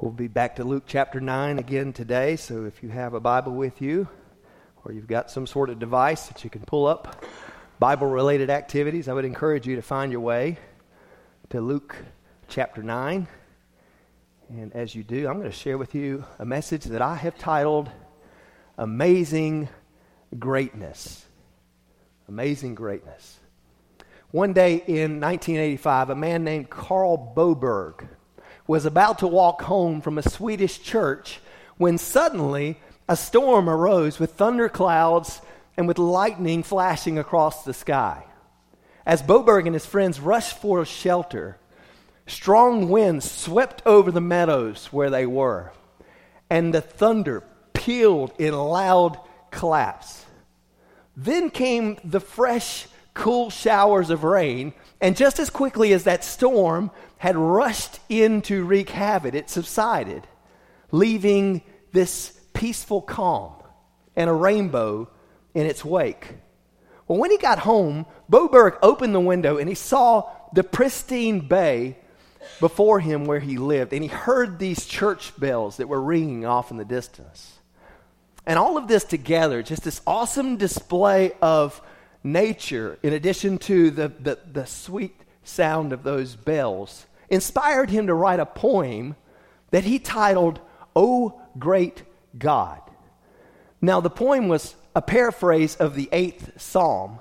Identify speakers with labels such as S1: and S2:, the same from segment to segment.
S1: We'll be back to Luke chapter 9 again today. So if you have a Bible with you, or you've got some sort of device that you can pull up Bible related activities, I would encourage you to find your way to Luke chapter 9. And as you do, I'm going to share with you a message that I have titled Amazing Greatness. Amazing Greatness. One day in 1985, a man named Carl Boberg was about to walk home from a Swedish church when suddenly a storm arose with thunderclouds and with lightning flashing across the sky. As Boberg and his friends rushed for shelter, strong winds swept over the meadows where they were, and the thunder pealed in loud claps. Then came the fresh, cool showers of rain, and just as quickly as that storm, had rushed in to wreak havoc, it subsided, leaving this peaceful calm and a rainbow in its wake. Well, when he got home, Boberg opened the window and he saw the pristine bay before him where he lived, and he heard these church bells that were ringing off in the distance. And all of this together, just this awesome display of nature, in addition to the, the, the sweet sound of those bells, inspired him to write a poem that he titled, O Great God. Now, the poem was a paraphrase of the eighth psalm,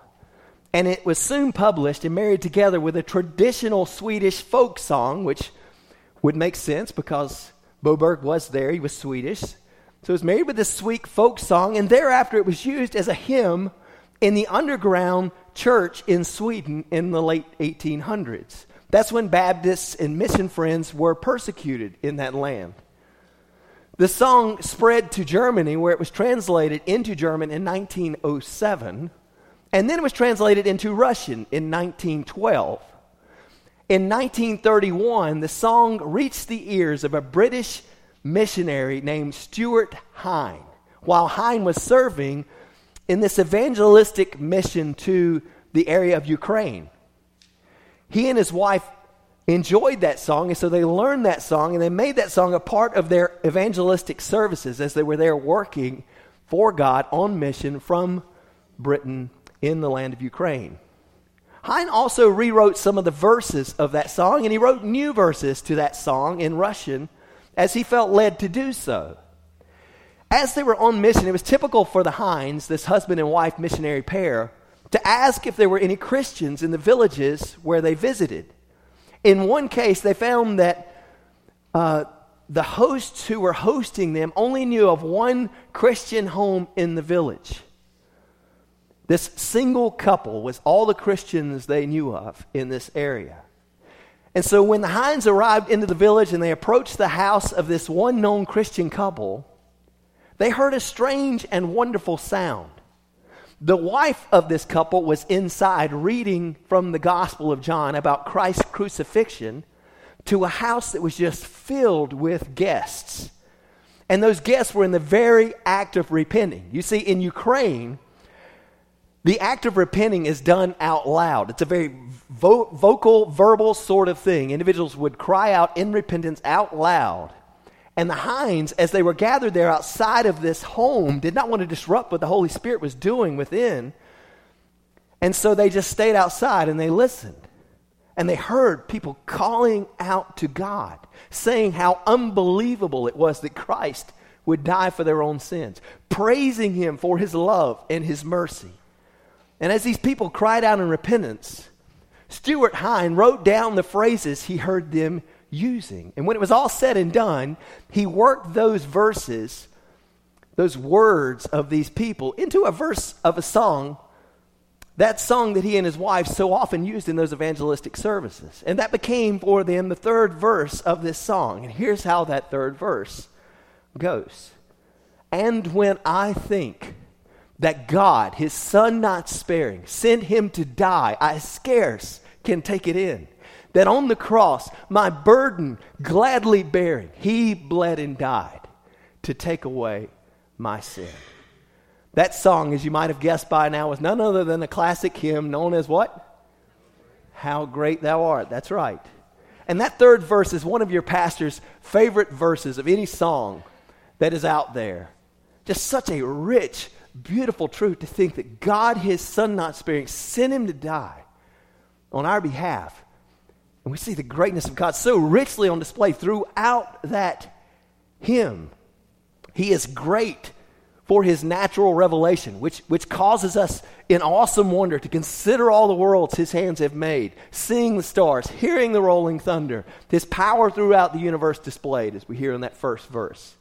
S1: and it was soon published and married together with a traditional Swedish folk song, which would make sense because Boberg was there, he was Swedish. So it was married with this sweet folk song, and thereafter it was used as a hymn in the underground church in Sweden in the late 1800s. That's when Baptists and mission friends were persecuted in that land. The song spread to Germany, where it was translated into German in 1907, and then it was translated into Russian in 1912. In 1931, the song reached the ears of a British missionary named Stuart Hine while Hine was serving in this evangelistic mission to the area of Ukraine he and his wife enjoyed that song, and so they learned that song and they made that song a part of their evangelistic services as they were there working for God on mission from Britain in the land of Ukraine. Hine also rewrote some of the verses of that song, and he wrote new verses to that song in Russian as he felt led to do so. As they were on mission, it was typical for the Hines, this husband and wife missionary pair, to ask if there were any Christians in the villages where they visited. In one case, they found that uh, the hosts who were hosting them only knew of one Christian home in the village. This single couple was all the Christians they knew of in this area. And so when the Hines arrived into the village and they approached the house of this one known Christian couple, they heard a strange and wonderful sound. The wife of this couple was inside reading from the Gospel of John about Christ's crucifixion to a house that was just filled with guests. And those guests were in the very act of repenting. You see, in Ukraine, the act of repenting is done out loud. It's a very vo- vocal, verbal sort of thing. Individuals would cry out in repentance out loud. And the Hines, as they were gathered there outside of this home, did not want to disrupt what the Holy Spirit was doing within. And so they just stayed outside and they listened. And they heard people calling out to God, saying how unbelievable it was that Christ would die for their own sins, praising him for his love and his mercy. And as these people cried out in repentance, Stuart Hine wrote down the phrases he heard them using. And when it was all said and done, he worked those verses, those words of these people, into a verse of a song. That song that he and his wife so often used in those evangelistic services. And that became for them the third verse of this song. And here's how that third verse goes And when I think that God, his son not sparing, sent him to die, I scarce can take it in that on the cross, my burden gladly bearing, he bled and died to take away my sin. That song, as you might have guessed by now, was none other than a classic hymn known as what? How Great Thou Art. That's right. And that third verse is one of your pastor's favorite verses of any song that is out there. Just such a rich, beautiful truth to think that God, his son not sparing, sent him to die on our behalf. And we see the greatness of God so richly on display throughout that hymn. He is great for his natural revelation, which, which causes us in awesome wonder to consider all the worlds his hands have made, seeing the stars, hearing the rolling thunder, his power throughout the universe displayed, as we hear in that first verse.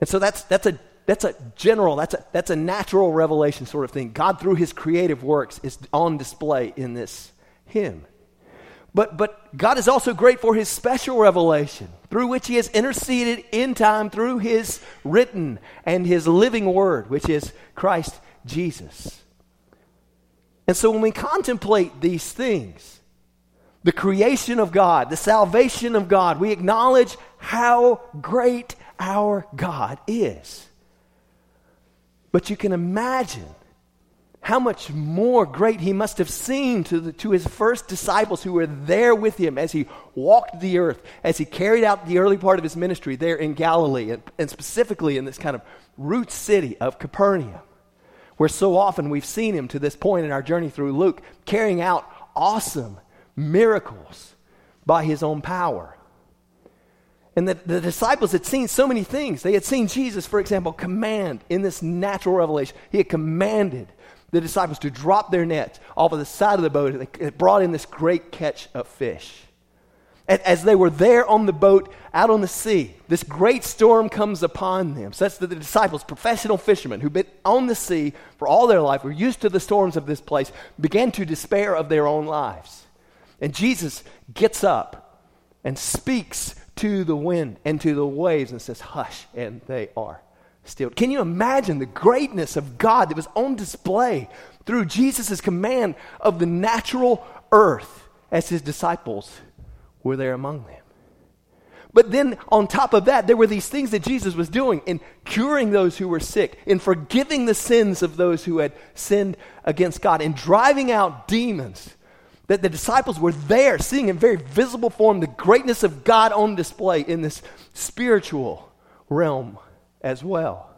S1: And so that's, that's, a, that's a general, that's a, that's a natural revelation sort of thing. God, through his creative works, is on display in this hymn. But, but God is also great for his special revelation, through which he has interceded in time through his written and his living word, which is Christ Jesus. And so when we contemplate these things, the creation of God, the salvation of God, we acknowledge how great our God is. But you can imagine how much more great he must have seemed to, the, to his first disciples who were there with him as he walked the earth, as he carried out the early part of his ministry there in Galilee, and, and specifically in this kind of root city of Capernaum, where so often we've seen him to this point in our journey through Luke, carrying out awesome miracles by his own power. And the, the disciples had seen so many things. They had seen Jesus, for example, command in this natural revelation. He had commanded the disciples to drop their nets off of the side of the boat, and it brought in this great catch of fish. As they were there on the boat out on the sea, this great storm comes upon them, such that the disciples, professional fishermen who've been on the sea for all their life, were used to the storms of this place, began to despair of their own lives. And Jesus gets up and speaks to the wind and to the waves and says, Hush, and they are stilled. Can you imagine the greatness of God that was on display through Jesus' command of the natural earth as his disciples were there among them? But then on top of that, there were these things that Jesus was doing in curing those who were sick, in forgiving the sins of those who had sinned against God, in driving out demons. That the disciples were there, seeing in very visible form the greatness of God on display in this spiritual realm as well.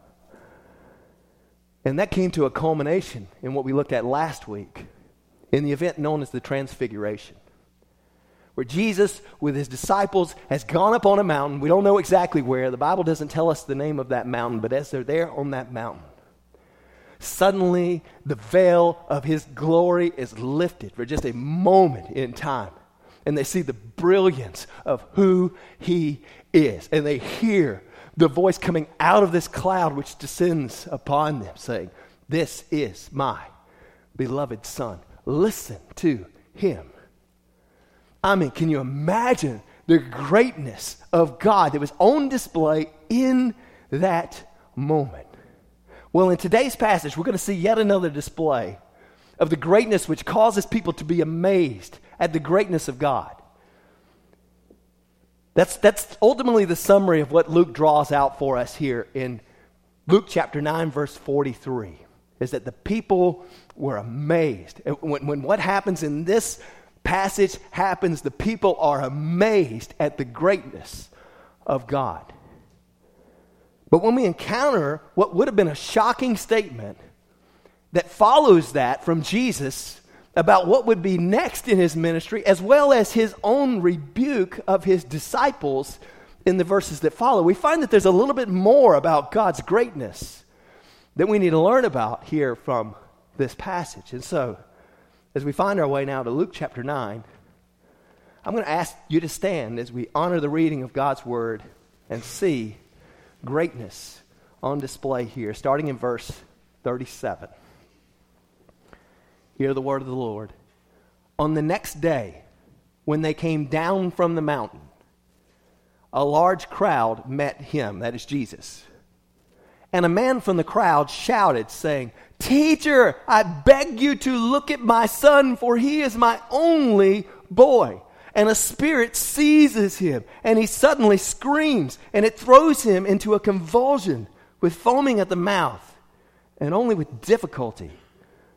S1: And that came to a culmination in what we looked at last week in the event known as the Transfiguration, where Jesus, with his disciples, has gone up on a mountain. We don't know exactly where. The Bible doesn't tell us the name of that mountain, but as they're there on that mountain, suddenly the veil of his glory is lifted for just a moment in time. And they see the brilliance of who he is. And they hear the voice coming out of this cloud which descends upon them, saying, This is my beloved Son. Listen to him. I mean, can you imagine the greatness of God that was on display in that moment? Well, in today's passage, we're going to see yet another display of the greatness which causes people to be amazed at the greatness of God. That's, that's ultimately the summary of what Luke draws out for us here in Luke chapter 9, verse 43, is that the people were amazed. When, when what happens in this passage happens, the people are amazed at the greatness of God. But when we encounter what would have been a shocking statement that follows that from Jesus about what would be next in his ministry, as well as his own rebuke of his disciples in the verses that follow, we find that there's a little bit more about God's greatness that we need to learn about here from this passage. And so, as we find our way now to Luke chapter 9, I'm going to ask you to stand as we honor the reading of God's word and see greatness on display here, starting in verse 37. Hear the word of the Lord. On the next day, when they came down from the mountain, a large crowd met him, that is Jesus. And a man from the crowd shouted, saying, Teacher, I beg you to look at my son, for he is my only boy. And a spirit seizes him, and he suddenly screams, and it throws him into a convulsion with foaming at the mouth, and only with difficulty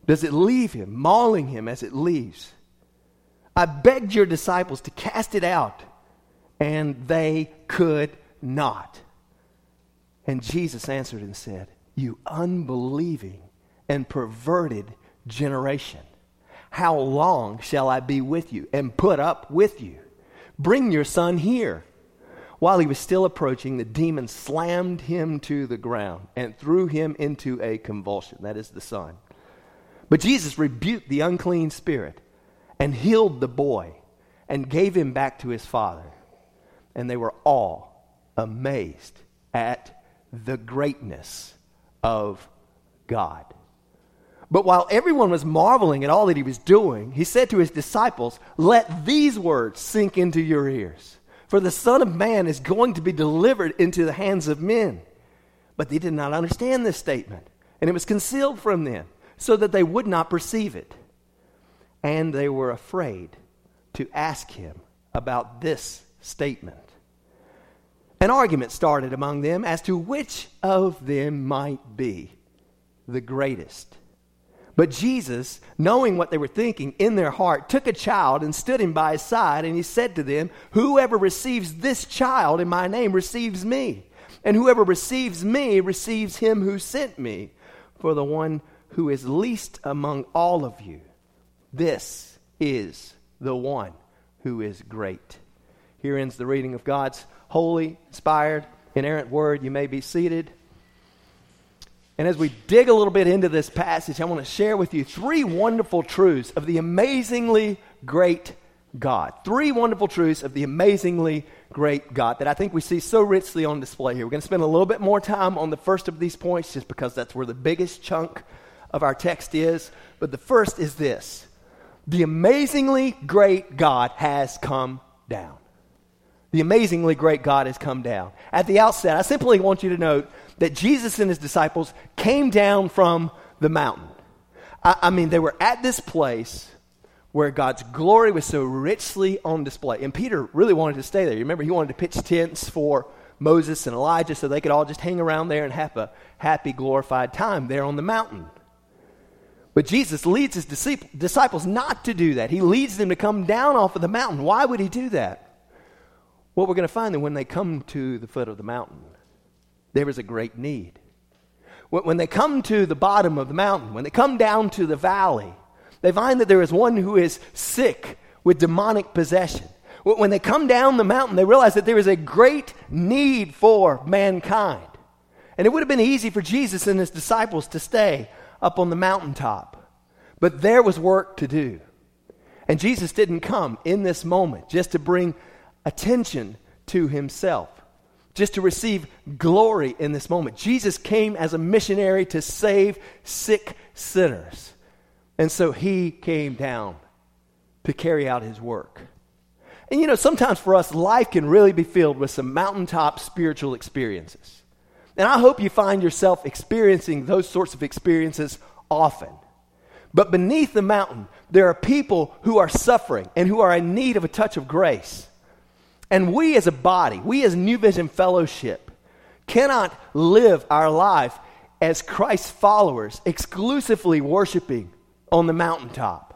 S1: does it leave him, mauling him as it leaves. I begged your disciples to cast it out, and they could not. And Jesus answered and said, You unbelieving and perverted generation, how long shall I be with you and put up with you? Bring your son here. While he was still approaching, the demon slammed him to the ground and threw him into a convulsion. That is the son. But Jesus rebuked the unclean spirit and healed the boy and gave him back to his father. And they were all amazed at the greatness of God. But while everyone was marveling at all that he was doing, he said to his disciples, Let these words sink into your ears. For the Son of Man is going to be delivered into the hands of men. But they did not understand this statement, and it was concealed from them, so that they would not perceive it. And they were afraid to ask him about this statement. An argument started among them as to which of them might be the greatest. But Jesus, knowing what they were thinking in their heart, took a child and stood him by his side, and he said to them, Whoever receives this child in my name receives me, and whoever receives me receives him who sent me. For the one who is least among all of you, this is the one who is great. Here ends the reading of God's holy, inspired, inerrant word. You may be seated. And as we dig a little bit into this passage, I want to share with you three wonderful truths of the amazingly great God. Three wonderful truths of the amazingly great God that I think we see so richly on display here. We're going to spend a little bit more time on the first of these points just because that's where the biggest chunk of our text is. But the first is this the amazingly great God has come down. The amazingly great God has come down. At the outset, I simply want you to note that Jesus and his disciples came down from the mountain. I, I mean, they were at this place where God's glory was so richly on display. And Peter really wanted to stay there. You remember, he wanted to pitch tents for Moses and Elijah so they could all just hang around there and have a happy, glorified time there on the mountain. But Jesus leads his disciples not to do that. He leads them to come down off of the mountain. Why would he do that? Well, we're going to find that when they come to the foot of the mountain, there is a great need. When they come to the bottom of the mountain, when they come down to the valley, they find that there is one who is sick with demonic possession. When they come down the mountain, they realize that there is a great need for mankind. And it would have been easy for Jesus and his disciples to stay up on the mountaintop. But there was work to do. And Jesus didn't come in this moment just to bring attention to himself just to receive glory in this moment. Jesus came as a missionary to save sick sinners. And so he came down to carry out his work. And you know, sometimes for us, life can really be filled with some mountaintop spiritual experiences. And I hope you find yourself experiencing those sorts of experiences often. But beneath the mountain, there are people who are suffering and who are in need of a touch of grace. And we as a body, we as New Vision Fellowship, cannot live our life as Christ's followers exclusively worshiping on the mountaintop.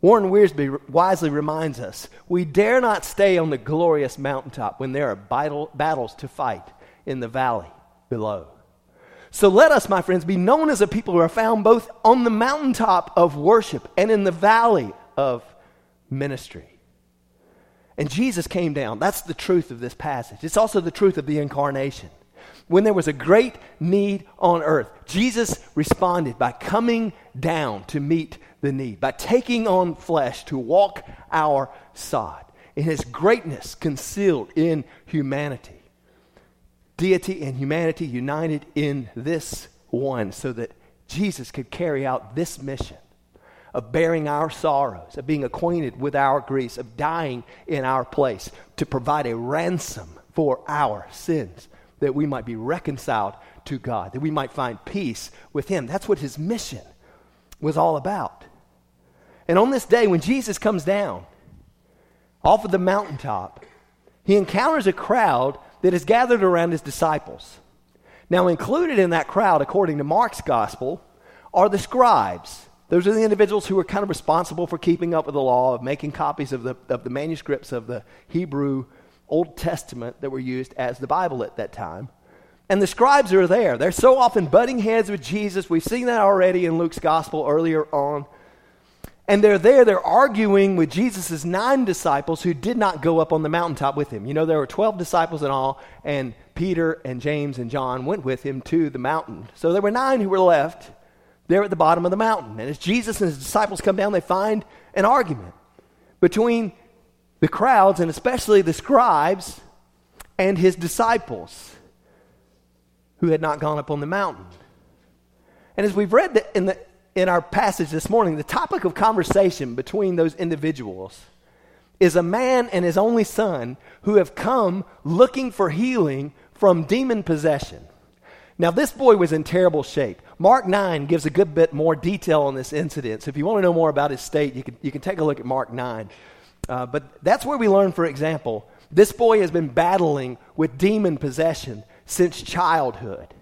S1: Warren Wiersbe wisely reminds us we dare not stay on the glorious mountaintop when there are battle, battles to fight in the valley below. So let us, my friends, be known as a people who are found both on the mountaintop of worship and in the valley of ministry. And Jesus came down. That's the truth of this passage. It's also the truth of the incarnation. When there was a great need on earth, Jesus responded by coming down to meet the need, by taking on flesh to walk our side. In his greatness concealed in humanity. Deity and humanity united in this one so that Jesus could carry out this mission of bearing our sorrows, of being acquainted with our griefs, of dying in our place to provide a ransom for our sins, that we might be reconciled to God, that we might find peace with Him. That's what His mission was all about. And on this day, when Jesus comes down off of the mountaintop, he encounters a crowd that is gathered around his disciples. Now, included in that crowd, according to Mark's gospel, are the scribes Those are the individuals who were kind of responsible for keeping up with the law, of making copies of the, of the manuscripts of the Hebrew Old Testament that were used as the Bible at that time. And the scribes are there. They're so often butting heads with Jesus. We've seen that already in Luke's gospel earlier on. And they're there, they're arguing with Jesus' nine disciples who did not go up on the mountaintop with him. You know, there were 12 disciples in all, and Peter and James and John went with him to the mountain. So there were nine who were left there at the bottom of the mountain. And as Jesus and his disciples come down, they find an argument between the crowds, and especially the scribes, and his disciples who had not gone up on the mountain. And as we've read in, the, in our passage this morning, the topic of conversation between those individuals is a man and his only son who have come looking for healing from demon possession. Now, this boy was in terrible shape. Mark 9 gives a good bit more detail on this incident. So, if you want to know more about his state, you can, you can take a look at Mark 9. Uh, but that's where we learn, for example, this boy has been battling with demon possession since childhood,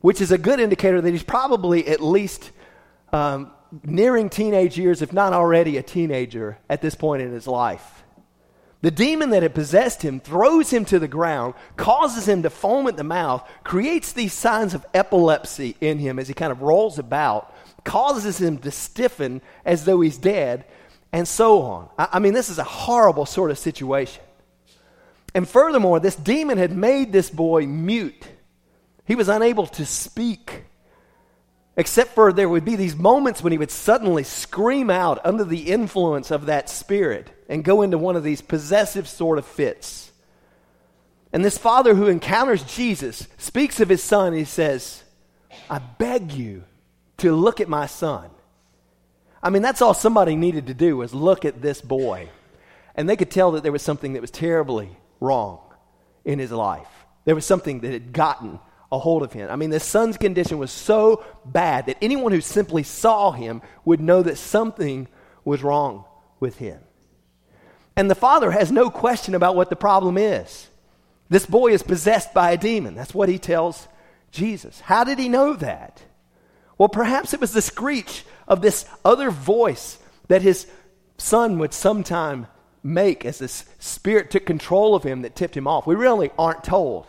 S1: which is a good indicator that he's probably at least um, nearing teenage years, if not already a teenager at this point in his life. The demon that had possessed him throws him to the ground, causes him to foam at the mouth, creates these signs of epilepsy in him as he kind of rolls about, causes him to stiffen as though he's dead, and so on. I, I mean, this is a horrible sort of situation. And furthermore, this demon had made this boy mute. He was unable to speak except for there would be these moments when he would suddenly scream out under the influence of that spirit and go into one of these possessive sort of fits. And this father who encounters Jesus speaks of his son. He says, I beg you to look at my son. I mean, that's all somebody needed to do was look at this boy. And they could tell that there was something that was terribly wrong in his life. There was something that had gotten a hold of him. I mean, the son's condition was so bad that anyone who simply saw him would know that something was wrong with him. And the father has no question about what the problem is. This boy is possessed by a demon. That's what he tells Jesus. How did he know that? Well, perhaps it was the screech of this other voice that his son would sometime make as this spirit took control of him that tipped him off. We really aren't told.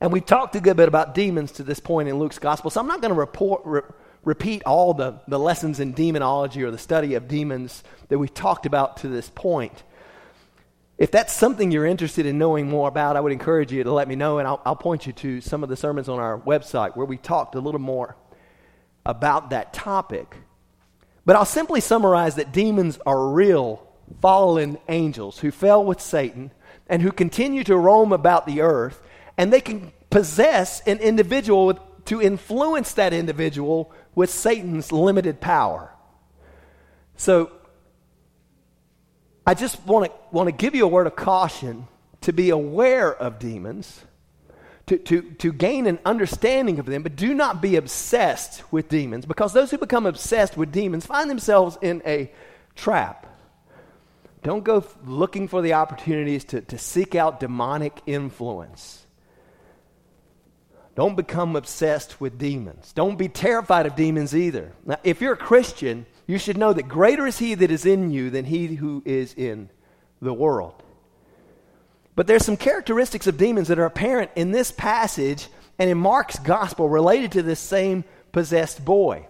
S1: And we've talked a good bit about demons to this point in Luke's gospel, so I'm not going to re- repeat all the, the lessons in demonology or the study of demons that we've talked about to this point. If that's something you're interested in knowing more about, I would encourage you to let me know, and I'll, I'll point you to some of the sermons on our website where we talked a little more about that topic. But I'll simply summarize that demons are real fallen angels who fell with Satan and who continue to roam about the earth and they can possess an individual with, to influence that individual with Satan's limited power. So, I just want to want to give you a word of caution to be aware of demons, to, to, to gain an understanding of them, but do not be obsessed with demons because those who become obsessed with demons find themselves in a trap. Don't go looking for the opportunities to, to seek out demonic influence. Don't become obsessed with demons. Don't be terrified of demons either. Now, if you're a Christian, you should know that greater is he that is in you than he who is in the world. But there's some characteristics of demons that are apparent in this passage and in Mark's gospel related to this same possessed boy.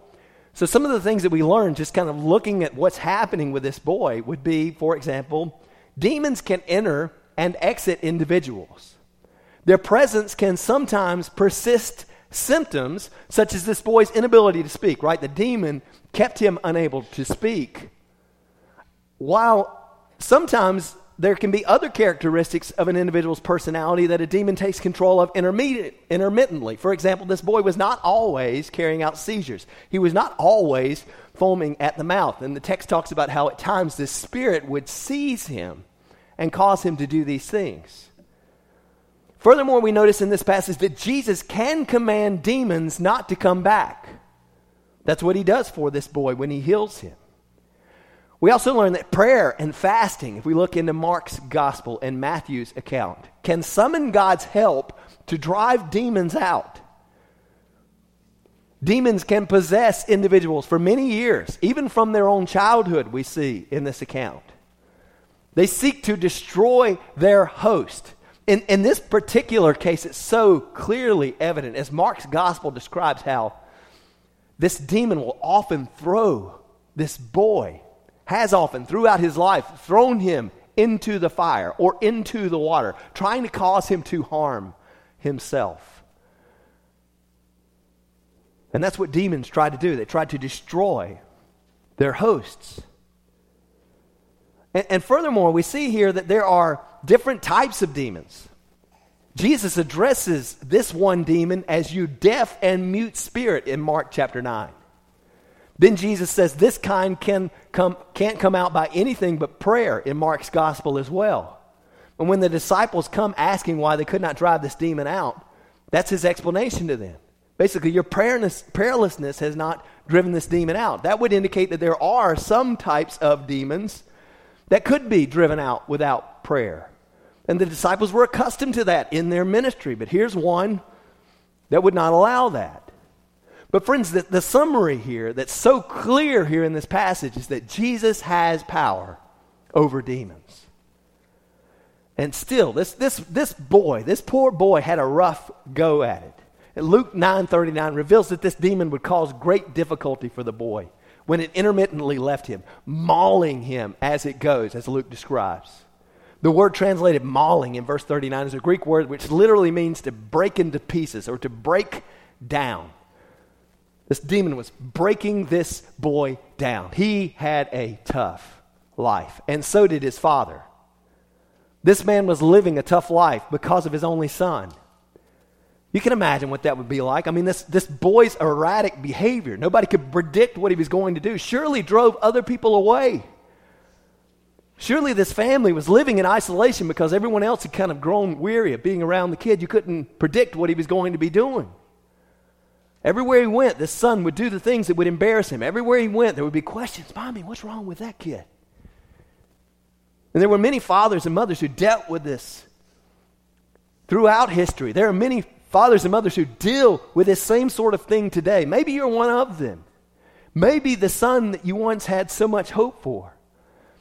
S1: So, some of the things that we learn just kind of looking at what's happening with this boy would be, for example, demons can enter and exit individuals. Their presence can sometimes persist symptoms, such as this boy's inability to speak, right? The demon kept him unable to speak. While sometimes there can be other characteristics of an individual's personality that a demon takes control of intermittently. For example, this boy was not always carrying out seizures, he was not always foaming at the mouth. And the text talks about how at times the spirit would seize him and cause him to do these things. Furthermore, we notice in this passage that Jesus can command demons not to come back. That's what he does for this boy when he heals him. We also learn that prayer and fasting, if we look into Mark's gospel and Matthew's account, can summon God's help to drive demons out. Demons can possess individuals for many years, even from their own childhood, we see in this account. They seek to destroy their host. In, in this particular case, it's so clearly evident as Mark's gospel describes how this demon will often throw this boy, has often throughout his life thrown him into the fire or into the water, trying to cause him to harm himself. And that's what demons try to do. They try to destroy their hosts. And, and, furthermore, we see here that there are different types of demons. Jesus addresses this one demon as you deaf and mute spirit in Mark chapter 9. Then Jesus says this kind can come, can't come out by anything but prayer in Mark's gospel as well. And when the disciples come asking why they could not drive this demon out, that's his explanation to them. Basically, your prayerlessness has not driven this demon out. That would indicate that there are some types of demons that could be driven out without prayer. And the disciples were accustomed to that in their ministry. But here's one that would not allow that. But, friends, the, the summary here that's so clear here in this passage is that Jesus has power over demons. And still, this, this, this boy, this poor boy, had a rough go at it. And Luke 9:39 reveals that this demon would cause great difficulty for the boy when it intermittently left him, mauling him as it goes, as Luke describes. The word translated mauling in verse 39 is a Greek word which literally means to break into pieces or to break down. This demon was breaking this boy down. He had a tough life, and so did his father. This man was living a tough life because of his only son. You can imagine what that would be like. I mean, this, this boy's erratic behavior, nobody could predict what he was going to do, surely drove other people away. Surely this family was living in isolation because everyone else had kind of grown weary of being around the kid. You couldn't predict what he was going to be doing. Everywhere he went, this son would do the things that would embarrass him. Everywhere he went, there would be questions Mommy, what's wrong with that kid? And there were many fathers and mothers who dealt with this throughout history. There are many fathers and mothers who deal with this same sort of thing today. Maybe you're one of them. Maybe the son that you once had so much hope for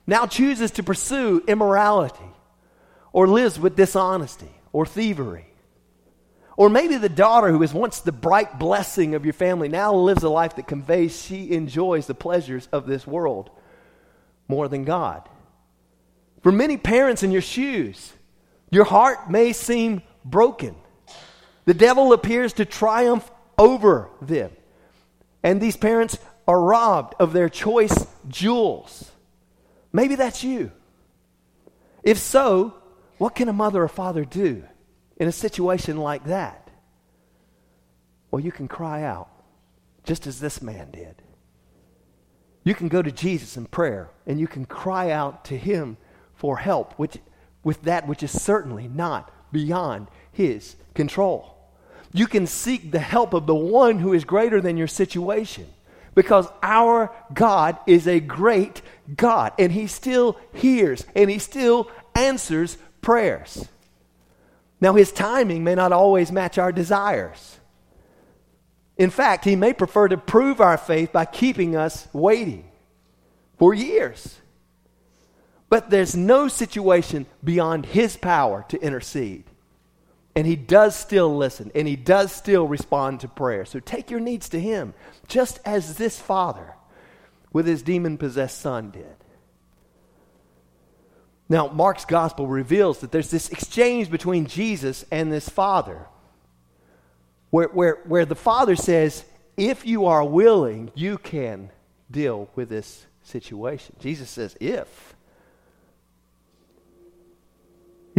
S1: now chooses to pursue immorality or lives with dishonesty or thievery. Or maybe the daughter who was once the bright blessing of your family now lives a life that conveys she enjoys the pleasures of this world more than God. For many parents in your shoes, your heart may seem broken. The devil appears to triumph over them. And these parents are robbed of their choice jewels. Maybe that's you. If so, what can a mother or father do? in a situation like that? Well, you can cry out, just as this man did. You can go to Jesus in prayer and you can cry out to him for help which, with that which is certainly not beyond his control. You can seek the help of the one who is greater than your situation because our God is a great God and he still hears and he still answers prayers. Now, his timing may not always match our desires. In fact, he may prefer to prove our faith by keeping us waiting for years. But there's no situation beyond his power to intercede. And he does still listen, and he does still respond to prayer. So take your needs to him, just as this father with his demon possessed son did. Now, Mark's gospel reveals that there's this exchange between Jesus and this father, where, where, where the father says, If you are willing, you can deal with this situation. Jesus says, If.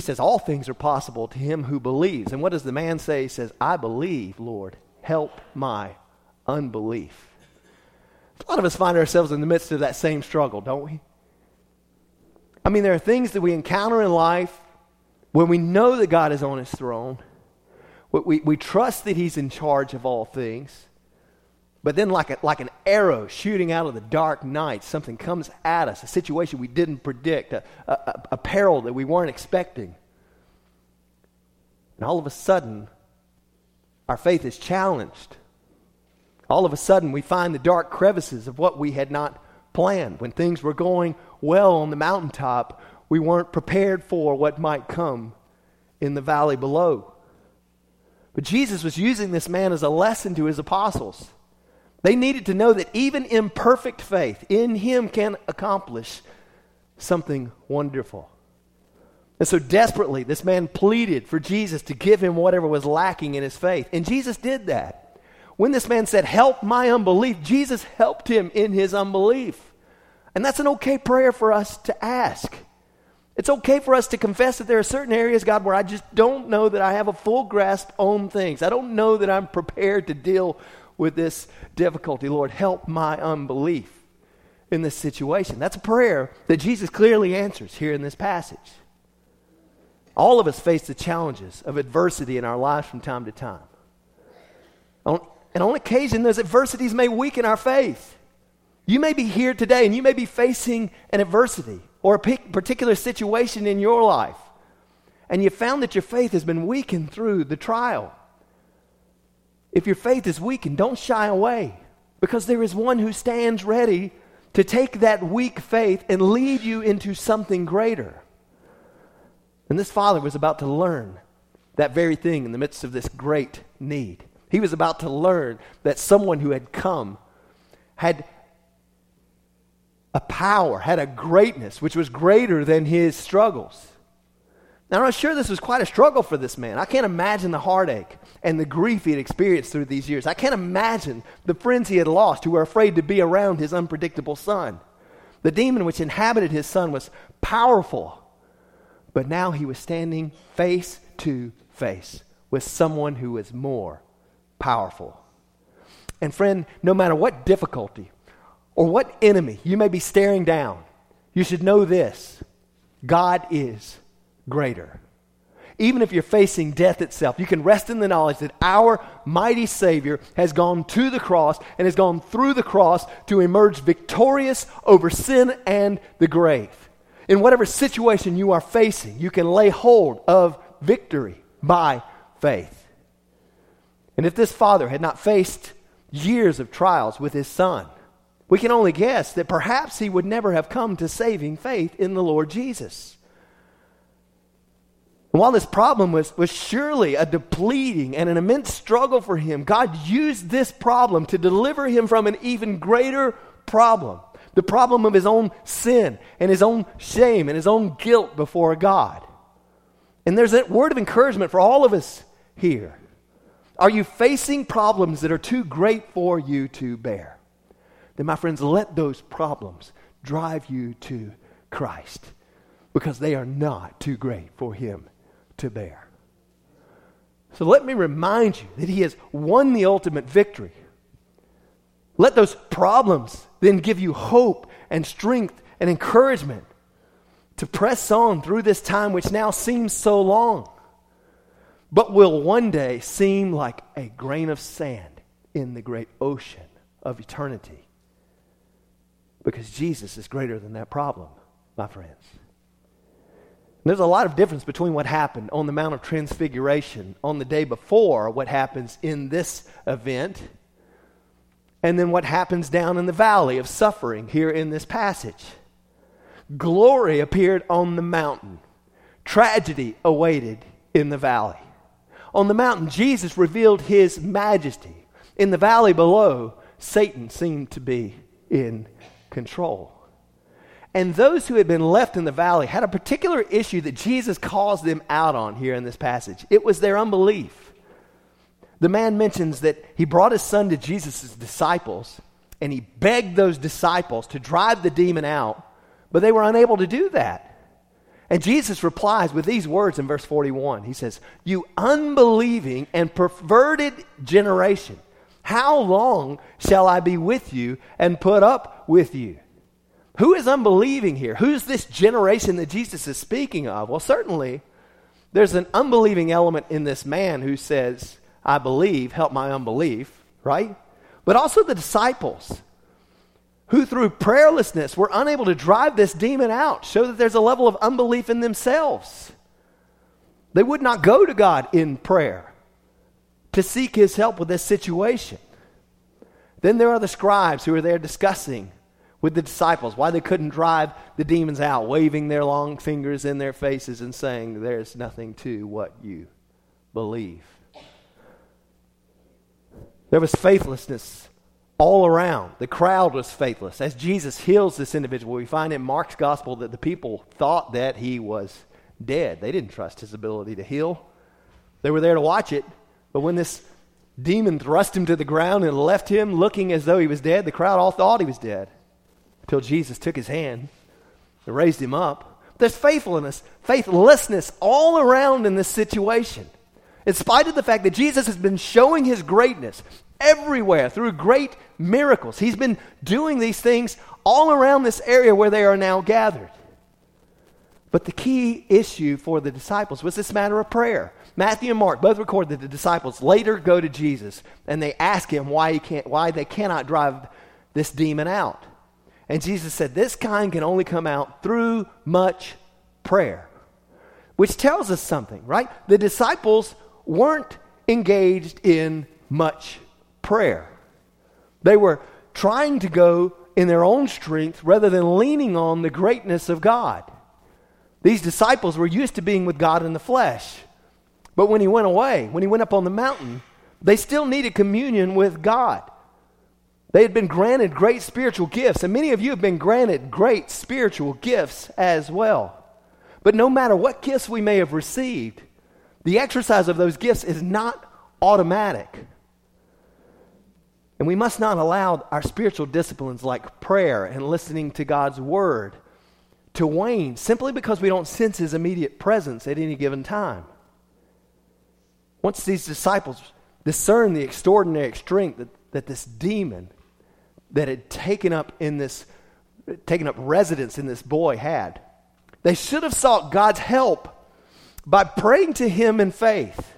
S1: He says, All things are possible to him who believes. And what does the man say? He says, I believe, Lord. Help my unbelief. A lot of us find ourselves in the midst of that same struggle, don't we? I mean, there are things that we encounter in life when we know that God is on his throne. We, we trust that he's in charge of all things. But then, like, a, like an arrow shooting out of the dark night, something comes at us, a situation we didn't predict, a, a, a peril that we weren't expecting. And all of a sudden, our faith is challenged. All of a sudden, we find the dark crevices of what we had not planned. When things were going well on the mountaintop, we weren't prepared for what might come in the valley below. But Jesus was using this man as a lesson to his apostles. They needed to know that even imperfect faith in him can accomplish something wonderful. And so desperately, this man pleaded for Jesus to give him whatever was lacking in his faith. And Jesus did that. When this man said, Help my unbelief, Jesus helped him in his unbelief. And that's an okay prayer for us to ask. It's okay for us to confess that there are certain areas, God, where I just don't know that I have a full grasp on things. I don't know that I'm prepared to deal with this difficulty. Lord, help my unbelief in this situation. That's a prayer that Jesus clearly answers here in this passage. All of us face the challenges of adversity in our lives from time to time. and on occasion, those adversities may weaken our faith. You may be here today and you may be facing an adversity or a particular situation in your life, and you found that your faith has been weakened through the trial. If your faith is weakened, don't shy away because there is one who stands ready to take that weak faith and lead you into something greater. And this father was about to learn that very thing in the midst of this great need. He was about to learn that someone who had come had a power, had a greatness which was greater than his struggles. Now, I'm sure this was quite a struggle for this man. I can't imagine the heartache and the grief he had experienced through these years. I can't imagine the friends he had lost who were afraid to be around his unpredictable son. The demon which inhabited his son was powerful, but now he was standing face to face with someone who was more powerful. And, friend, no matter what difficulty, or what enemy you may be staring down, you should know this God is greater. Even if you're facing death itself, you can rest in the knowledge that our mighty Savior has gone to the cross and has gone through the cross to emerge victorious over sin and the grave. In whatever situation you are facing, you can lay hold of victory by faith. And if this father had not faced years of trials with his son, we can only guess that perhaps he would never have come to saving faith in the Lord Jesus. And while this problem was, was surely a depleting and an immense struggle for him, God used this problem to deliver him from an even greater problem the problem of his own sin and his own shame and his own guilt before God. And there's a word of encouragement for all of us here. Are you facing problems that are too great for you to bear? then, my friends, let those problems drive you to Christ because they are not too great for Him to bear. So let me remind you that He has won the ultimate victory. Let those problems then give you hope and strength and encouragement to press on through this time which now seems so long, but will one day seem like a grain of sand in the great ocean of eternity because Jesus is greater than that problem, my friends. And there's a lot of difference between what happened on the Mount of Transfiguration on the day before what happens in this event and then what happens down in the valley of suffering here in this passage. Glory appeared on the mountain, tragedy awaited in the valley. On the mountain, Jesus revealed his majesty. In the valley below, Satan seemed to be in control. And those who had been left in the valley had a particular issue that Jesus calls them out on here in this passage. It was their unbelief. The man mentions that he brought his son to Jesus' disciples and he begged those disciples to drive the demon out, but they were unable to do that. And Jesus replies with these words in verse 41. He says, You unbelieving and perverted generation. How long shall I be with you and put up with you? Who is unbelieving here? Who's this generation that Jesus is speaking of? Well, certainly there's an unbelieving element in this man who says, I believe, help my unbelief, right? But also the disciples who, through prayerlessness, were unable to drive this demon out, show that there's a level of unbelief in themselves. They would not go to God in prayer to seek his help with this situation. Then there are the scribes who are there discussing with the disciples why they couldn't drive the demons out, waving their long fingers in their faces and saying, There's nothing to what you believe. There was faithlessness all around. The crowd was faithless. As Jesus heals this individual, we find in Mark's gospel that the people thought that he was dead. They didn't trust his ability to heal. They were there to watch it, but when this demon thrust him to the ground and left him looking as though he was dead, the crowd all thought he was dead until Jesus took his hand and raised him up. There's faithfulness, faithlessness all around in this situation. In spite of the fact that Jesus has been showing his greatness everywhere through great miracles, he's been doing these things all around this area where they are now gathered. But the key issue for the disciples was this matter of prayer. Matthew and Mark both record that the disciples later go to Jesus and they ask him why, he can't, why they cannot drive this demon out. And Jesus said, This kind can only come out through much prayer, which tells us something, right? The disciples weren't engaged in much prayer. They were trying to go in their own strength rather than leaning on the greatness of God. These disciples were used to being with God in the flesh. But when he went away, when he went up on the mountain, they still needed communion with God. They had been granted great spiritual gifts, and many of you have been granted great spiritual gifts as well. But no matter what gifts we may have received, the exercise of those gifts is not automatic. And we must not allow our spiritual disciplines like prayer and listening to God's word to wane simply because we don't sense his immediate presence at any given time. Once these disciples discern the extraordinary strength that, that this demon that had taken up in this taken up residence in this boy had, they should have sought God's help by praying to him in faith.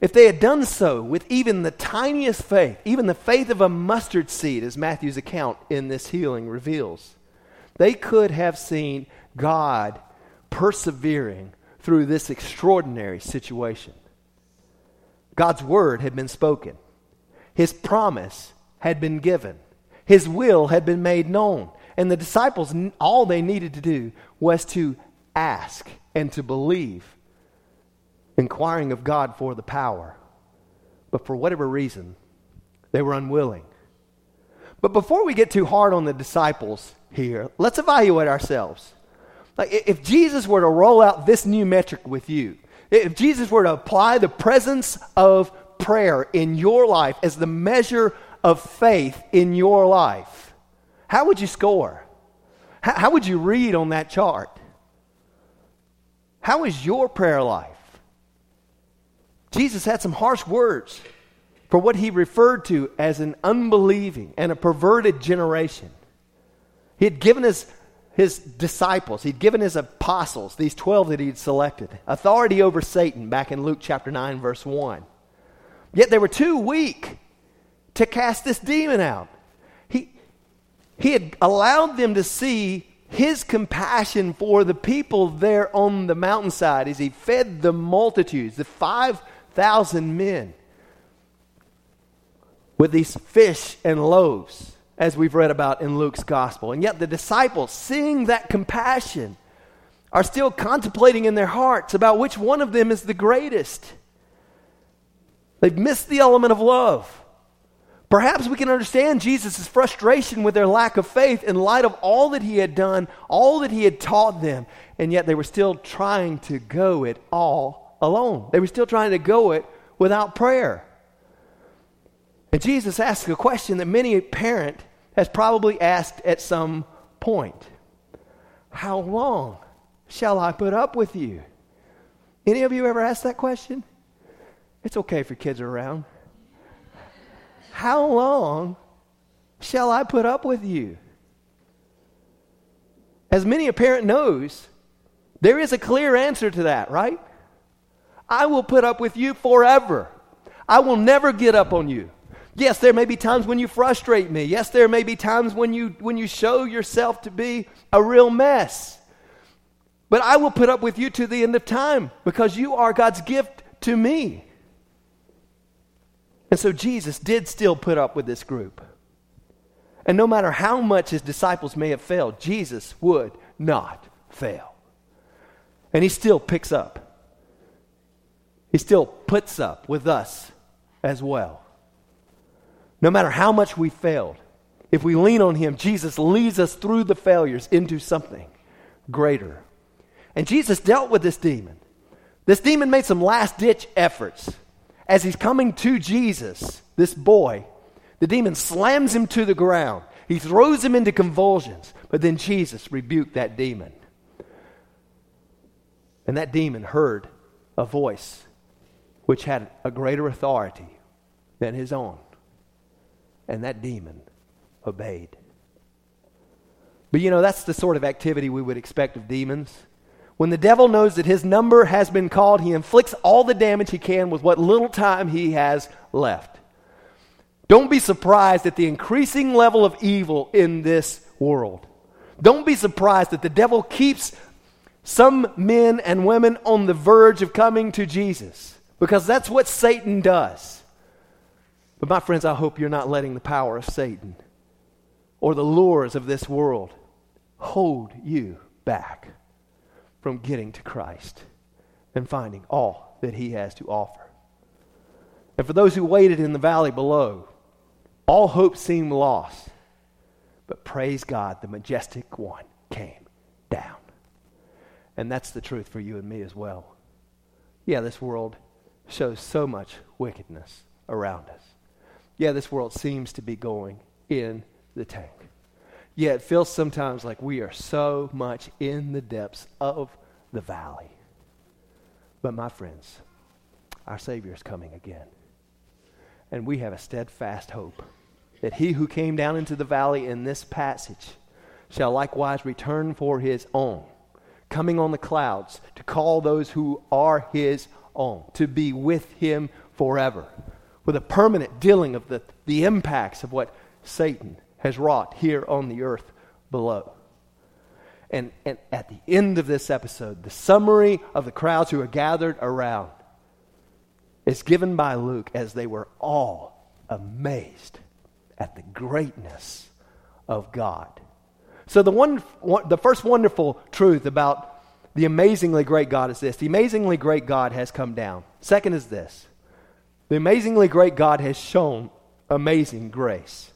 S1: If they had done so with even the tiniest faith, even the faith of a mustard seed, as Matthew's account in this healing reveals, they could have seen God persevering through this extraordinary situation. God's word had been spoken, His promise had been given, His will had been made known. And the disciples, all they needed to do was to ask and to believe, inquiring of God for the power. But for whatever reason, they were unwilling. But before we get too hard on the disciples here, let's evaluate ourselves. Like if Jesus were to roll out this new metric with you, if Jesus were to apply the presence of prayer in your life as the measure of faith in your life, how would you score? How, how would you read on that chart? How is your prayer life? Jesus had some harsh words for what he referred to as an unbelieving and a perverted generation. He had given his, his disciples, he'd given his apostles, these 12 that he'd selected, authority over Satan back in Luke chapter 9, verse 1. Yet they were too weak to cast this demon out. He, he had allowed them to see his compassion for the people there on the mountainside as he fed the multitudes, the 5,000 men, with these fish and loaves as we've read about in Luke's gospel. And yet the disciples, seeing that compassion, are still contemplating in their hearts about which one of them is the greatest. They've missed the element of love. Perhaps we can understand Jesus' frustration with their lack of faith in light of all that he had done, all that he had taught them, and yet they were still trying to go it all alone. They were still trying to go it without prayer. And Jesus asks a question that many a parent has probably asked at some point. How long shall I put up with you? Any of you ever asked that question? It's okay if your kids are around. How long shall I put up with you? As many a parent knows, there is a clear answer to that, right? I will put up with you forever. I will never get up on you. Yes, there may be times when you frustrate me. Yes, there may be times when you when you show yourself to be a real mess. But I will put up with you to the end of time because you are God's gift to me. And so Jesus did still put up with this group. And no matter how much his disciples may have failed, Jesus would not fail. And he still picks up. He still puts up with us as well. No matter how much we failed, if we lean on him, Jesus leads us through the failures into something greater. And Jesus dealt with this demon. This demon made some last ditch efforts. As he's coming to Jesus, this boy, the demon slams him to the ground. He throws him into convulsions. But then Jesus rebuked that demon. And that demon heard a voice which had a greater authority than his own. And that demon obeyed. But you know, that's the sort of activity we would expect of demons. When the devil knows that his number has been called, he inflicts all the damage he can with what little time he has left. Don't be surprised at the increasing level of evil in this world. Don't be surprised that the devil keeps some men and women on the verge of coming to Jesus because that's what Satan does. But, my friends, I hope you're not letting the power of Satan or the lures of this world hold you back from getting to Christ and finding all that He has to offer. And for those who waited in the valley below, all hope seemed lost. But praise God, the majestic one came down. And that's the truth for you and me as well. Yeah, this world shows so much wickedness around us. Yeah, this world seems to be going in the tank. Yeah, it feels sometimes like we are so much in the depths of the valley. But my friends, our Savior is coming again. And we have a steadfast hope that he who came down into the valley in this passage shall likewise return for his own, coming on the clouds to call those who are his own, to be with him forever, with a permanent dealing of the, the impacts of what Satan has wrought here on the earth below. And, and at the end of this episode, the summary of the crowds who are gathered around is given by Luke as they were all amazed at the greatness of God. So, the, one, one, the first wonderful truth about the amazingly great God is this the amazingly great God has come down. Second is this the amazingly great God has shown amazing grace.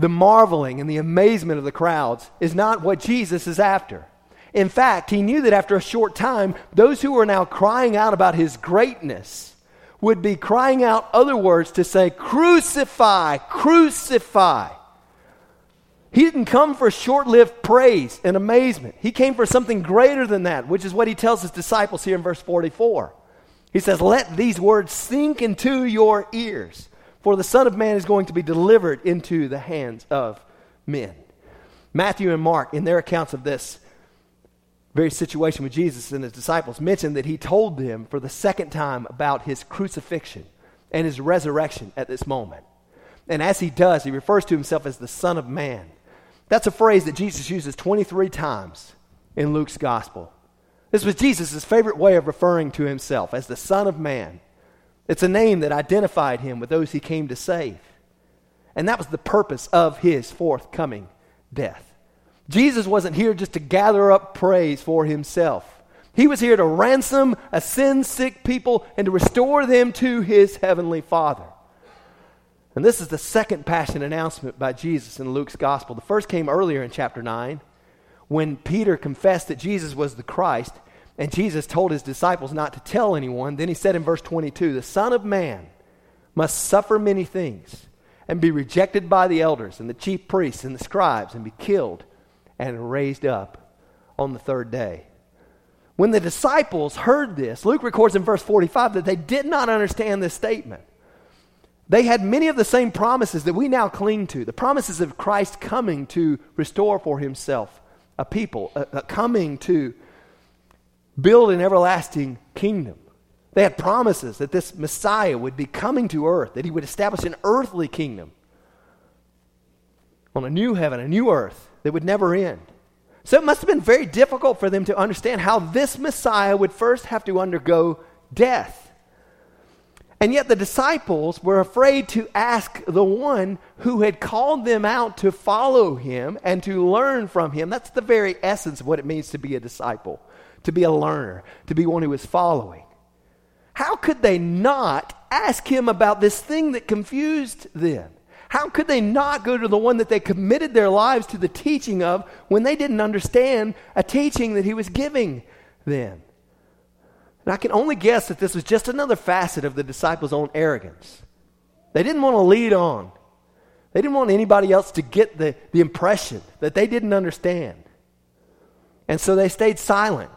S1: The marveling and the amazement of the crowds is not what Jesus is after. In fact, he knew that after a short time, those who were now crying out about his greatness would be crying out other words to say, Crucify, crucify. He didn't come for short lived praise and amazement. He came for something greater than that, which is what he tells his disciples here in verse 44. He says, Let these words sink into your ears, for the Son of Man is going to be delivered into the hands of men. Matthew and Mark, in their accounts of this, very situation with Jesus and his disciples mentioned that he told them for the second time about his crucifixion and his resurrection at this moment. And as he does, he refers to himself as the Son of Man. That's a phrase that Jesus uses 23 times in Luke's gospel. This was Jesus' favorite way of referring to himself as the Son of Man. It's a name that identified him with those he came to save. And that was the purpose of his forthcoming death. Jesus wasn't here just to gather up praise for himself. He was here to ransom a sin sick people and to restore them to his heavenly Father. And this is the second passion announcement by Jesus in Luke's gospel. The first came earlier in chapter 9 when Peter confessed that Jesus was the Christ and Jesus told his disciples not to tell anyone. Then he said in verse 22 The Son of Man must suffer many things and be rejected by the elders and the chief priests and the scribes and be killed and raised up on the third day. When the disciples heard this, Luke records in verse 45 that they did not understand this statement. They had many of the same promises that we now cling to the promises of Christ coming to restore for himself a people, a, a coming to build an everlasting kingdom. They had promises that this Messiah would be coming to earth, that he would establish an earthly kingdom on a new heaven, a new earth that would never end. So it must have been very difficult for them to understand how this Messiah would first have to undergo death. And yet the disciples were afraid to ask the one who had called them out to follow him and to learn from him. That's the very essence of what it means to be a disciple, to be a learner, to be one who is following. How could they not ask him about this thing that confused them? How could they not go to the one that they committed their lives to the teaching of when they didn't understand a teaching that he was giving them? And I can only guess that this was just another facet of the disciples' own arrogance. They didn't want to lead on, they didn't want anybody else to get the, the impression that they didn't understand. And so they stayed silent.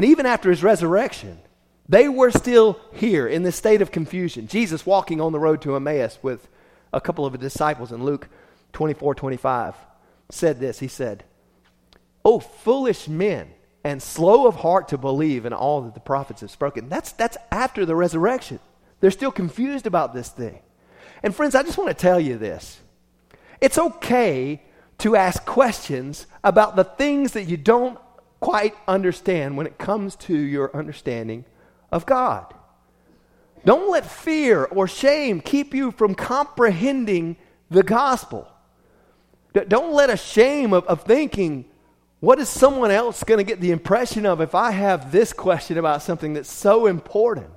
S1: And even after his resurrection, they were still here in this state of confusion. Jesus walking on the road to Emmaus with a couple of disciples in Luke 24 25 said this. He said, Oh, foolish men and slow of heart to believe in all that the prophets have spoken. That's, that's after the resurrection. They're still confused about this thing. And friends, I just want to tell you this. It's okay to ask questions about the things that you don't quite understand when it comes to your understanding of God. Don't let fear or shame keep you from comprehending the gospel. Don't let a shame of, of thinking, what is someone else going to get the impression of if I have this question about something that's so important?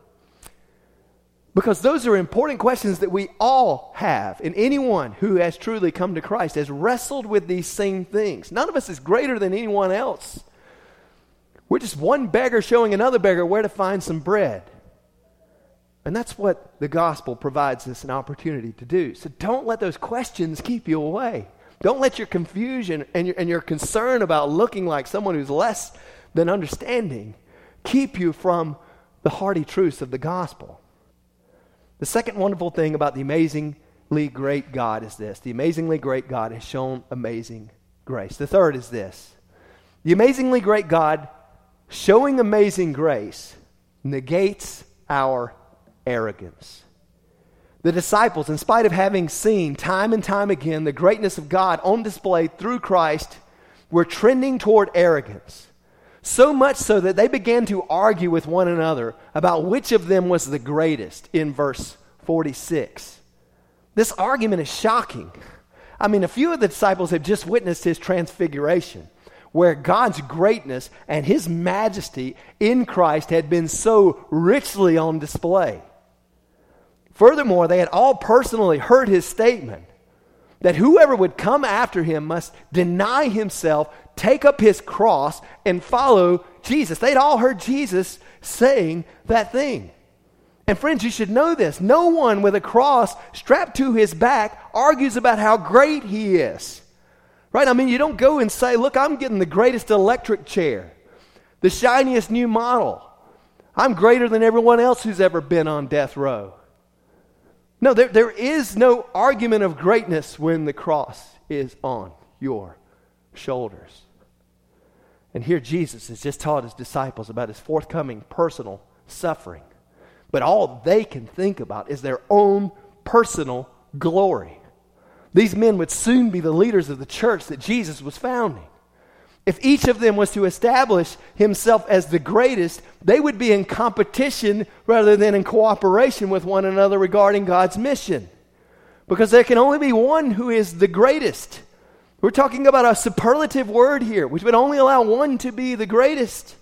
S1: Because those are important questions that we all have. And anyone who has truly come to Christ has wrestled with these same things. None of us is greater than anyone else. We're just one beggar showing another beggar where to find some bread. And that's what the gospel provides us an opportunity to do. So don't let those questions keep you away. Don't let your confusion and your, and your concern about looking like someone who's less than understanding keep you from the hearty truths of the gospel. The second wonderful thing about the amazingly great God is this the amazingly great God has shown amazing grace. The third is this the amazingly great God showing amazing grace negates our arrogance. The disciples, in spite of having seen time and time again the greatness of God on display through Christ, were trending toward arrogance. So much so that they began to argue with one another about which of them was the greatest in verse 46. This argument is shocking. I mean, a few of the disciples have just witnessed his transfiguration, where God's greatness and his majesty in Christ had been so richly on display. Furthermore, they had all personally heard his statement that whoever would come after him must deny himself, take up his cross, and follow Jesus. They'd all heard Jesus saying that thing. And friends, you should know this. No one with a cross strapped to his back argues about how great he is. Right? I mean, you don't go and say, Look, I'm getting the greatest electric chair, the shiniest new model. I'm greater than everyone else who's ever been on death row. No, there, there is no argument of greatness when the cross is on your shoulders. And here Jesus has just taught his disciples about his forthcoming personal suffering. But all they can think about is their own personal glory. These men would soon be the leaders of the church that Jesus was founding. If each of them was to establish himself as the greatest, they would be in competition rather than in cooperation with one another regarding God's mission. Because there can only be one who is the greatest. We're talking about a superlative word here, which would only allow one to be the greatest.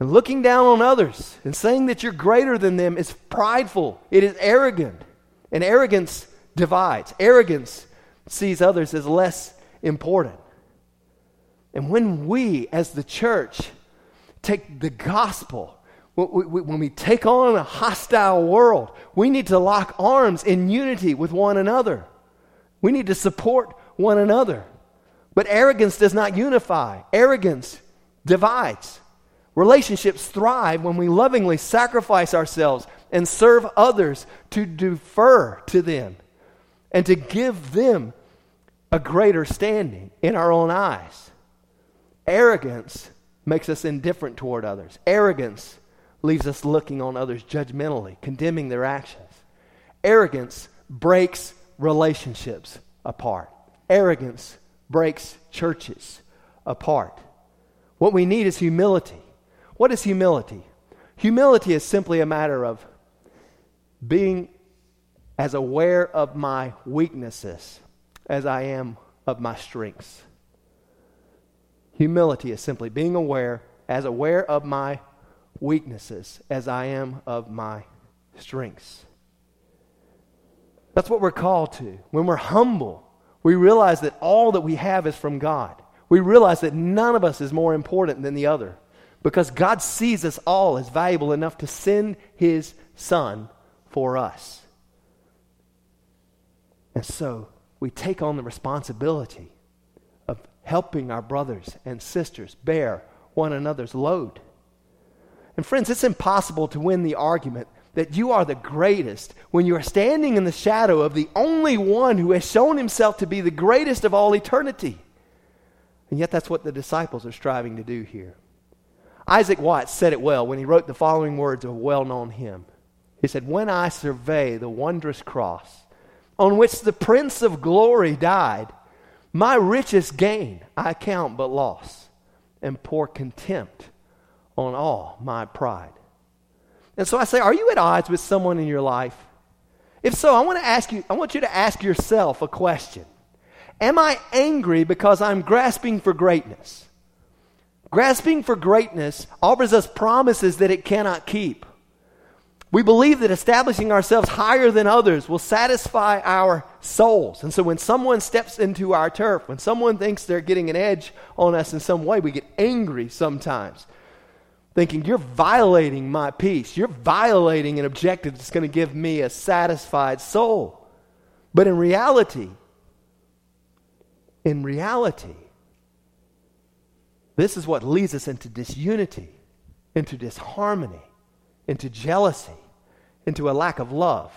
S1: And looking down on others and saying that you're greater than them is prideful, it is arrogant. And arrogance divides, arrogance sees others as less important. And when we, as the church, take the gospel, when we take on a hostile world, we need to lock arms in unity with one another. We need to support one another. But arrogance does not unify, arrogance divides. Relationships thrive when we lovingly sacrifice ourselves and serve others to defer to them and to give them a greater standing in our own eyes. Arrogance makes us indifferent toward others. Arrogance leaves us looking on others judgmentally, condemning their actions. Arrogance breaks relationships apart. Arrogance breaks churches apart. What we need is humility. What is humility? Humility is simply a matter of being as aware of my weaknesses as I am of my strengths. Humility is simply being aware, as aware of my weaknesses as I am of my strengths. That's what we're called to. When we're humble, we realize that all that we have is from God. We realize that none of us is more important than the other because God sees us all as valuable enough to send His Son for us. And so we take on the responsibility of helping our brothers and sisters bear one another's load. And friends, it's impossible to win the argument that you are the greatest when you are standing in the shadow of the only one who has shown himself to be the greatest of all eternity. And yet, that's what the disciples are striving to do here. Isaac Watts said it well when he wrote the following words of a well known hymn. He said, When I survey the wondrous cross on which the Prince of Glory died, my richest gain I count but loss, and pour contempt on all my pride. And so I say, are you at odds with someone in your life? If so, I want to ask you, I want you to ask yourself a question. Am I angry because I'm grasping for greatness? Grasping for greatness offers us promises that it cannot keep. We believe that establishing ourselves higher than others will satisfy our souls. And so when someone steps into our turf, when someone thinks they're getting an edge on us in some way, we get angry sometimes, thinking, You're violating my peace. You're violating an objective that's going to give me a satisfied soul. But in reality, in reality, this is what leads us into disunity, into disharmony into jealousy, into a lack of love.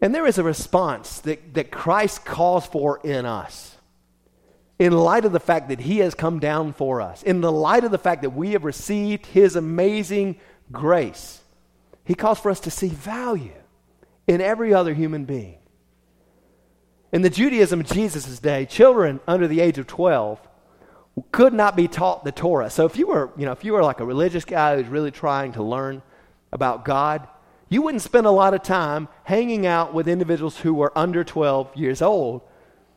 S1: And there is a response that, that Christ calls for in us. In light of the fact that He has come down for us, in the light of the fact that we have received His amazing grace, He calls for us to see value in every other human being. In the Judaism of Jesus' day, children under the age of 12 could not be taught the Torah. So if you were, you know, if you were like a religious guy who's really trying to learn about God, you wouldn't spend a lot of time hanging out with individuals who were under 12 years old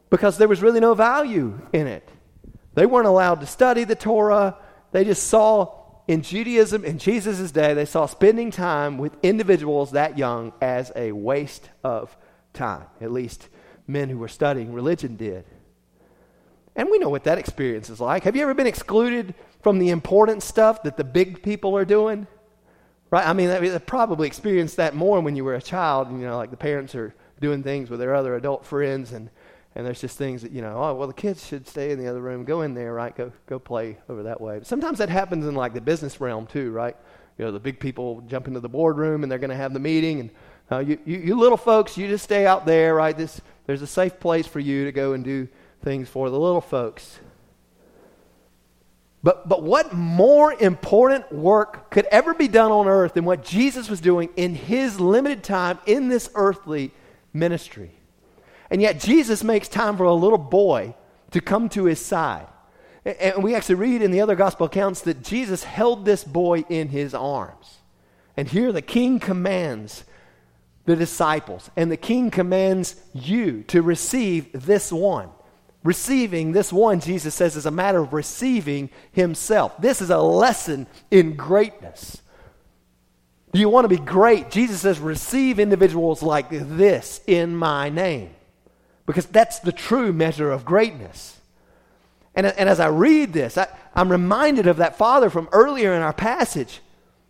S1: because there was really no value in it. They weren't allowed to study the Torah. They just saw in Judaism in Jesus' day, they saw spending time with individuals that young as a waste of time. At least men who were studying religion did. And we know what that experience is like. Have you ever been excluded from the important stuff that the big people are doing? Right? I mean, I probably experienced that more when you were a child. You know, like the parents are doing things with their other adult friends, and, and there's just things that, you know, oh, well, the kids should stay in the other room. Go in there, right? Go, go play over that way. But sometimes that happens in like the business realm, too, right? You know, the big people jump into the boardroom and they're going to have the meeting, and uh, you, you, you little folks, you just stay out there, right? This, there's a safe place for you to go and do things for the little folks. But, but what more important work could ever be done on earth than what Jesus was doing in his limited time in this earthly ministry? And yet, Jesus makes time for a little boy to come to his side. And we actually read in the other gospel accounts that Jesus held this boy in his arms. And here the king commands the disciples, and the king commands you to receive this one. Receiving this one, Jesus says, is a matter of receiving himself. This is a lesson in greatness. Do you want to be great? Jesus says, receive individuals like this in my name. Because that's the true measure of greatness. And, and as I read this, I, I'm reminded of that father from earlier in our passage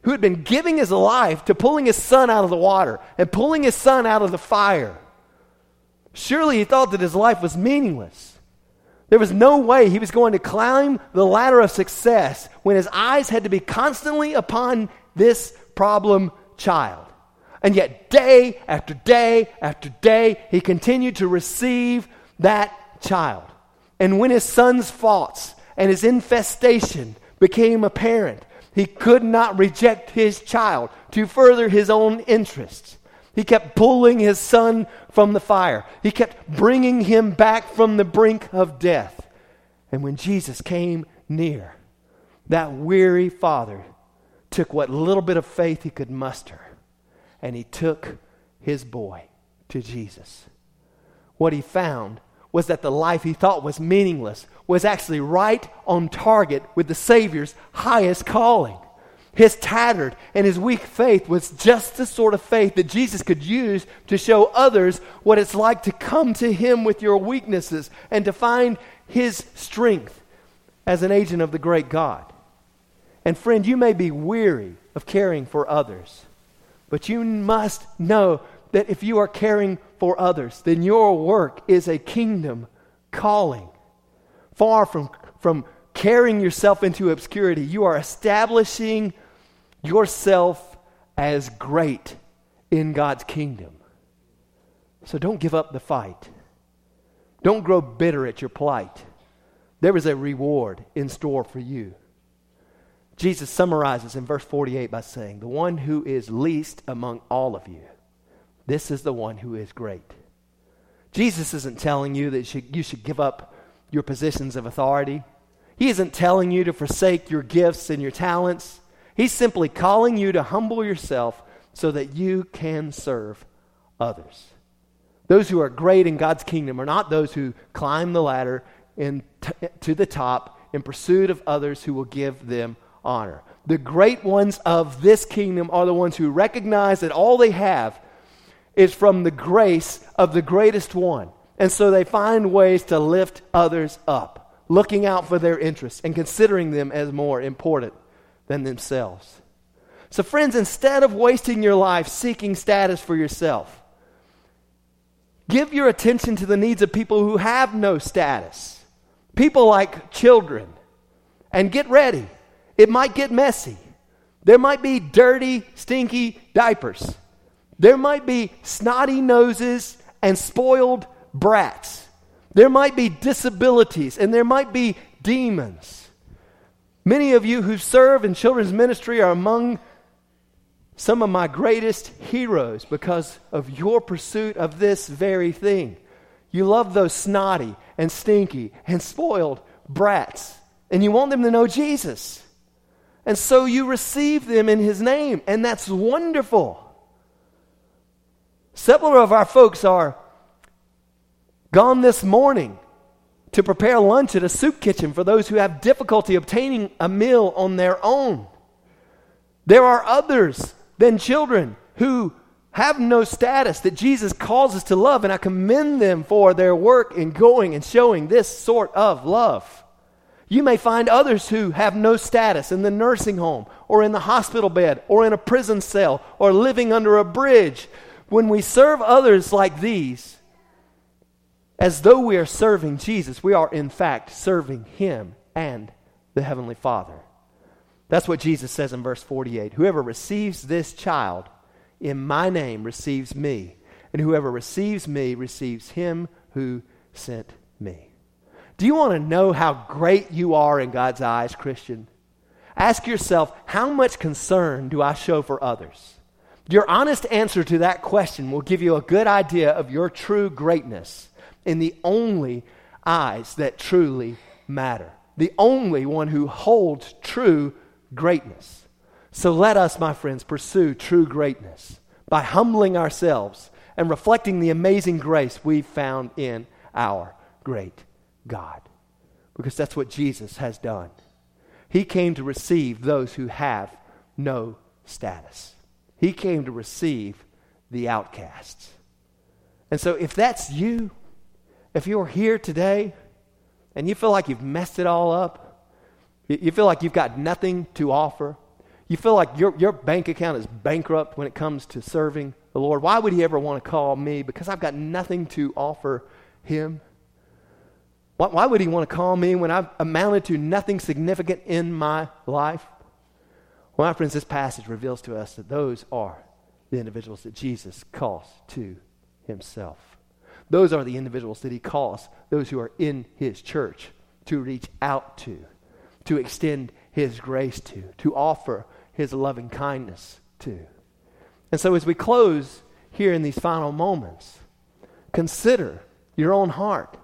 S1: who had been giving his life to pulling his son out of the water and pulling his son out of the fire. Surely he thought that his life was meaningless. There was no way he was going to climb the ladder of success when his eyes had to be constantly upon this problem child. And yet, day after day after day, he continued to receive that child. And when his son's faults and his infestation became apparent, he could not reject his child to further his own interests. He kept pulling his son from the fire. He kept bringing him back from the brink of death. And when Jesus came near, that weary father took what little bit of faith he could muster and he took his boy to Jesus. What he found was that the life he thought was meaningless was actually right on target with the Savior's highest calling. His tattered and his weak faith was just the sort of faith that Jesus could use to show others what it's like to come to him with your weaknesses and to find his strength as an agent of the great God. And friend, you may be weary of caring for others, but you must know that if you are caring for others, then your work is a kingdom calling. Far from, from carrying yourself into obscurity, you are establishing yourself as great in God's kingdom. So don't give up the fight. Don't grow bitter at your plight. There is a reward in store for you. Jesus summarizes in verse 48 by saying, The one who is least among all of you, this is the one who is great. Jesus isn't telling you that you should give up your positions of authority. He isn't telling you to forsake your gifts and your talents. He's simply calling you to humble yourself so that you can serve others. Those who are great in God's kingdom are not those who climb the ladder in t- to the top in pursuit of others who will give them honor. The great ones of this kingdom are the ones who recognize that all they have is from the grace of the greatest one. And so they find ways to lift others up, looking out for their interests and considering them as more important than themselves. So, friends, instead of wasting your life seeking status for yourself, give your attention to the needs of people who have no status. People like children. And get ready. It might get messy. There might be dirty, stinky diapers. There might be snotty noses and spoiled brats. There might be disabilities and there might be demons. Many of you who serve in children's ministry are among some of my greatest heroes because of your pursuit of this very thing. You love those snotty and stinky and spoiled brats, and you want them to know Jesus. And so you receive them in His name, and that's wonderful. Several of our folks are gone this morning to prepare lunch at a soup kitchen for those who have difficulty obtaining a meal on their own. There are others than children who have no status that Jesus calls us to love, and I commend them for their work in going and showing this sort of love. You may find others who have no status in the nursing home, or in the hospital bed, or in a prison cell, or living under a bridge. When we serve others like these, as though we are serving Jesus, we are in fact serving Him and the Heavenly Father. That's what Jesus says in verse 48. Whoever receives this child in my name receives me, and whoever receives me receives him who sent me. Do you want to know how great you are in God's eyes, Christian? Ask yourself, how much concern do I show for others? Your honest answer to that question will give you a good idea of your true greatness in the only eyes that truly matter, the only one who holds true greatness. So let us, my friends, pursue true greatness by humbling ourselves and reflecting the amazing grace we've found in our great God. Because that's what Jesus has done. He came to receive those who have no status, He came to receive the outcasts. And so, if that's you, if you're here today and you feel like you've messed it all up, you feel like you've got nothing to offer, you feel like your, your bank account is bankrupt when it comes to serving the Lord, why would He ever want to call me? Because I've got nothing to offer Him. Why, why would He want to call me when I've amounted to nothing significant in my life? Well, my friends, this passage reveals to us that those are the individuals that Jesus calls to Himself. Those are the individuals that he calls, those who are in his church, to reach out to, to extend his grace to, to offer his loving kindness to. And so, as we close here in these final moments, consider your own heart.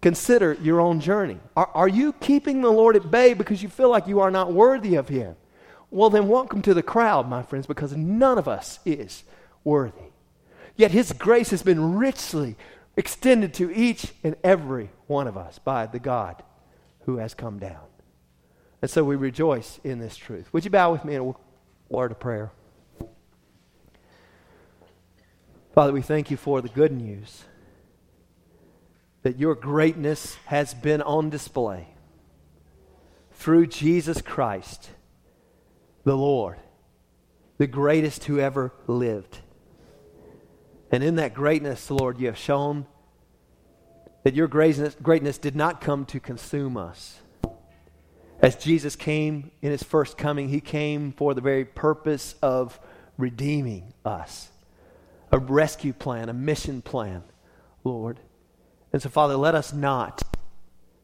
S1: Consider your own journey. Are, are you keeping the Lord at bay because you feel like you are not worthy of him? Well, then welcome to the crowd, my friends, because none of us is worthy. Yet his grace has been richly extended to each and every one of us by the God who has come down. And so we rejoice in this truth. Would you bow with me in a word of prayer? Father, we thank you for the good news that your greatness has been on display through Jesus Christ, the Lord, the greatest who ever lived. And in that greatness, Lord, you have shown that your greatness, greatness did not come to consume us. As Jesus came in his first coming, he came for the very purpose of redeeming us. A rescue plan, a mission plan, Lord. And so, Father, let us not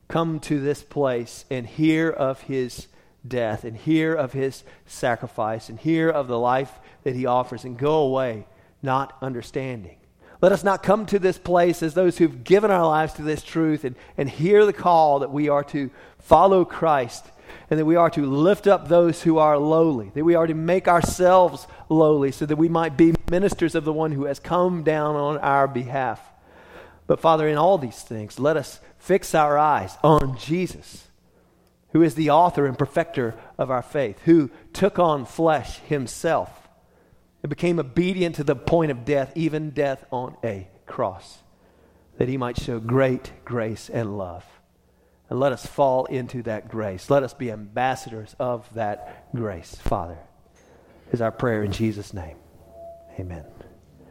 S1: come to this place and hear of his death and hear of his sacrifice and hear of the life that he offers and go away not understanding. Let us not come to this place as those who've given our lives to this truth and, and hear the call that we are to follow Christ and that we are to lift up those who are lowly, that we are to make ourselves lowly so that we might be ministers of the one who has come down on our behalf. But Father, in all these things, let us fix our eyes on Jesus, who is the author and perfecter of our faith, who took on flesh himself and became obedient to the point of death, even death on a cross, that he might show great grace and love. And let us fall into that grace. Let us be ambassadors of that grace, Father, is our prayer in Jesus' name. Amen.